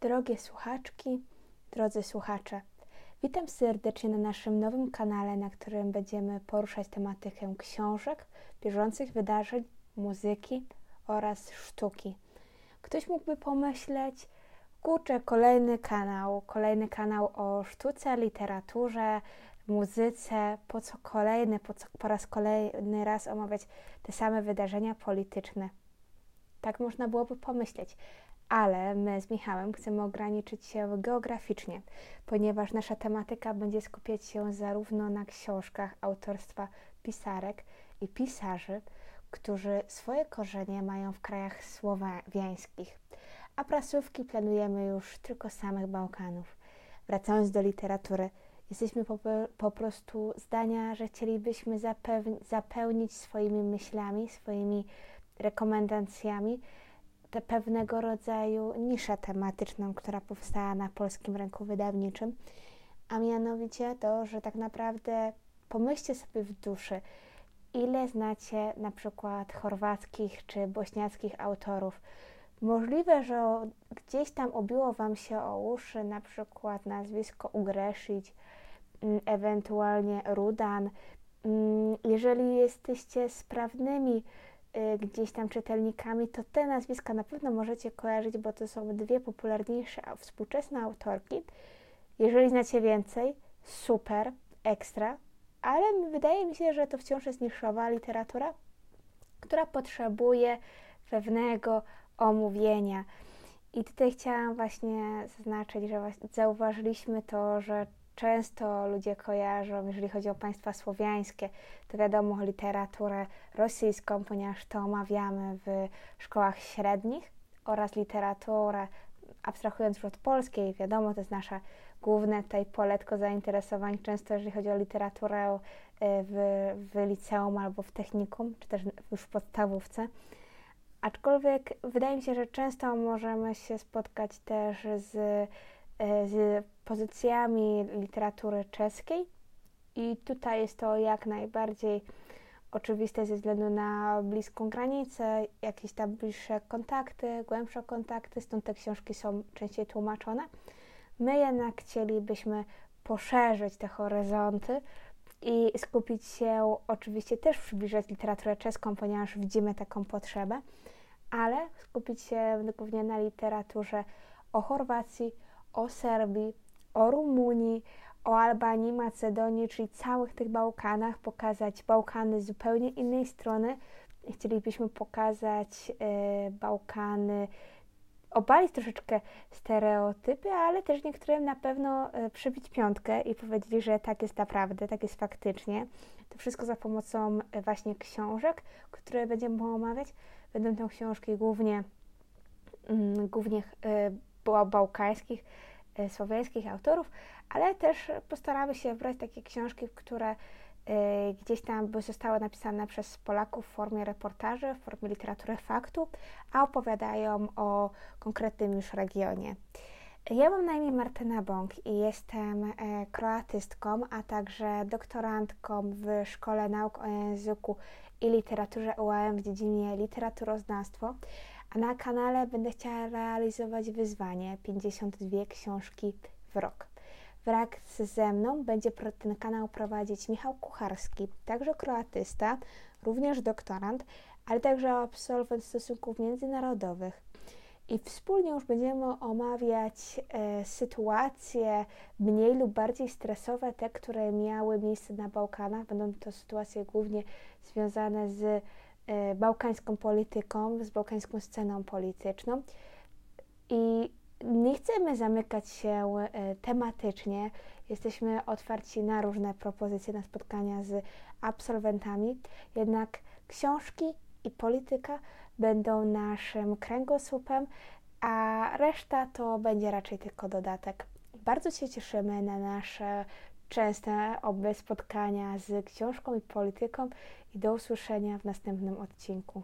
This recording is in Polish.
Drogie słuchaczki, drodzy słuchacze, witam serdecznie na naszym nowym kanale, na którym będziemy poruszać tematykę książek, bieżących wydarzeń, muzyki oraz sztuki. Ktoś mógłby pomyśleć, kurczę, kolejny kanał, kolejny kanał o sztuce, literaturze, muzyce, po co kolejny, po, co, po raz kolejny raz omawiać te same wydarzenia polityczne. Tak można byłoby pomyśleć, ale my z Michałem chcemy ograniczyć się geograficznie, ponieważ nasza tematyka będzie skupiać się zarówno na książkach autorstwa pisarek i pisarzy, którzy swoje korzenie mają w krajach słowiańskich, a prasówki planujemy już tylko samych Bałkanów. Wracając do literatury, jesteśmy po, po prostu zdania, że chcielibyśmy zapełnić swoimi myślami, swoimi rekomendacjami tę pewnego rodzaju niszę tematyczną, która powstała na polskim rynku wydawniczym, a mianowicie to, że tak naprawdę pomyślcie sobie w duszy, ile znacie na przykład chorwackich czy bośniackich autorów. Możliwe, że gdzieś tam obiło Wam się o uszy na przykład nazwisko Ugreszić, mm, ewentualnie Rudan. Mm, jeżeli jesteście sprawnymi gdzieś tam czytelnikami, to te nazwiska na pewno możecie kojarzyć, bo to są dwie popularniejsze współczesne autorki. Jeżeli znacie więcej, super, ekstra, ale wydaje mi się, że to wciąż jest niszowa literatura, która potrzebuje pewnego omówienia. I tutaj chciałam właśnie zaznaczyć, że zauważyliśmy to, że często ludzie kojarzą, jeżeli chodzi o państwa słowiańskie, to wiadomo literaturę rosyjską, ponieważ to omawiamy w szkołach średnich oraz literaturę, abstrahując już od polskiej, wiadomo, to jest nasze główne tutaj poletko zainteresowań, często jeżeli chodzi o literaturę e, w, w liceum albo w technikum, czy też już w podstawówce. Aczkolwiek wydaje mi się, że często możemy się spotkać też z z pozycjami literatury czeskiej i tutaj jest to jak najbardziej oczywiste ze względu na bliską granicę, jakieś tam bliższe kontakty, głębsze kontakty, stąd te książki są częściej tłumaczone. My jednak chcielibyśmy poszerzyć te horyzonty i skupić się, oczywiście też przybliżać literaturę czeską, ponieważ widzimy taką potrzebę, ale skupić się głównie na literaturze o Chorwacji, o Serbii, o Rumunii, o Albanii, Macedonii, czyli całych tych Bałkanach, pokazać Bałkany z zupełnie innej strony. Chcielibyśmy pokazać e, Bałkany, obalić troszeczkę stereotypy, ale też niektórym na pewno e, przybić piątkę i powiedzieć, że tak jest naprawdę, tak jest faktycznie. To wszystko za pomocą e, właśnie książek, które będziemy omawiać. Będą to książki głównie, mm, głównie bałkańskich, e, słowiańskich autorów, ale też postaramy się wybrać takie książki, które e, gdzieś tam zostały napisane przez Polaków w formie reportaży, w formie literatury faktu, a opowiadają o konkretnym już regionie. Ja mam na imię Martyna Bąk i jestem e, kroatystką, a także doktorantką w Szkole Nauk o Języku i Literaturze UAM w dziedzinie literaturoznawstwo a na kanale będę chciała realizować wyzwanie 52 książki w rok. Wraz ze mną będzie ten kanał prowadzić Michał Kucharski, także kroatysta, również doktorant, ale także absolwent stosunków międzynarodowych. I wspólnie już będziemy omawiać e, sytuacje mniej lub bardziej stresowe, te, które miały miejsce na Bałkanach. Będą to sytuacje głównie związane z bałkańską polityką, z bałkańską sceną polityczną. I nie chcemy zamykać się e, tematycznie. Jesteśmy otwarci na różne propozycje, na spotkania z absolwentami. Jednak książki i polityka będą naszym kręgosłupem, a reszta to będzie raczej tylko dodatek. Bardzo się cieszymy na nasze częste oby spotkania z książką i polityką i do usłyszenia w następnym odcinku.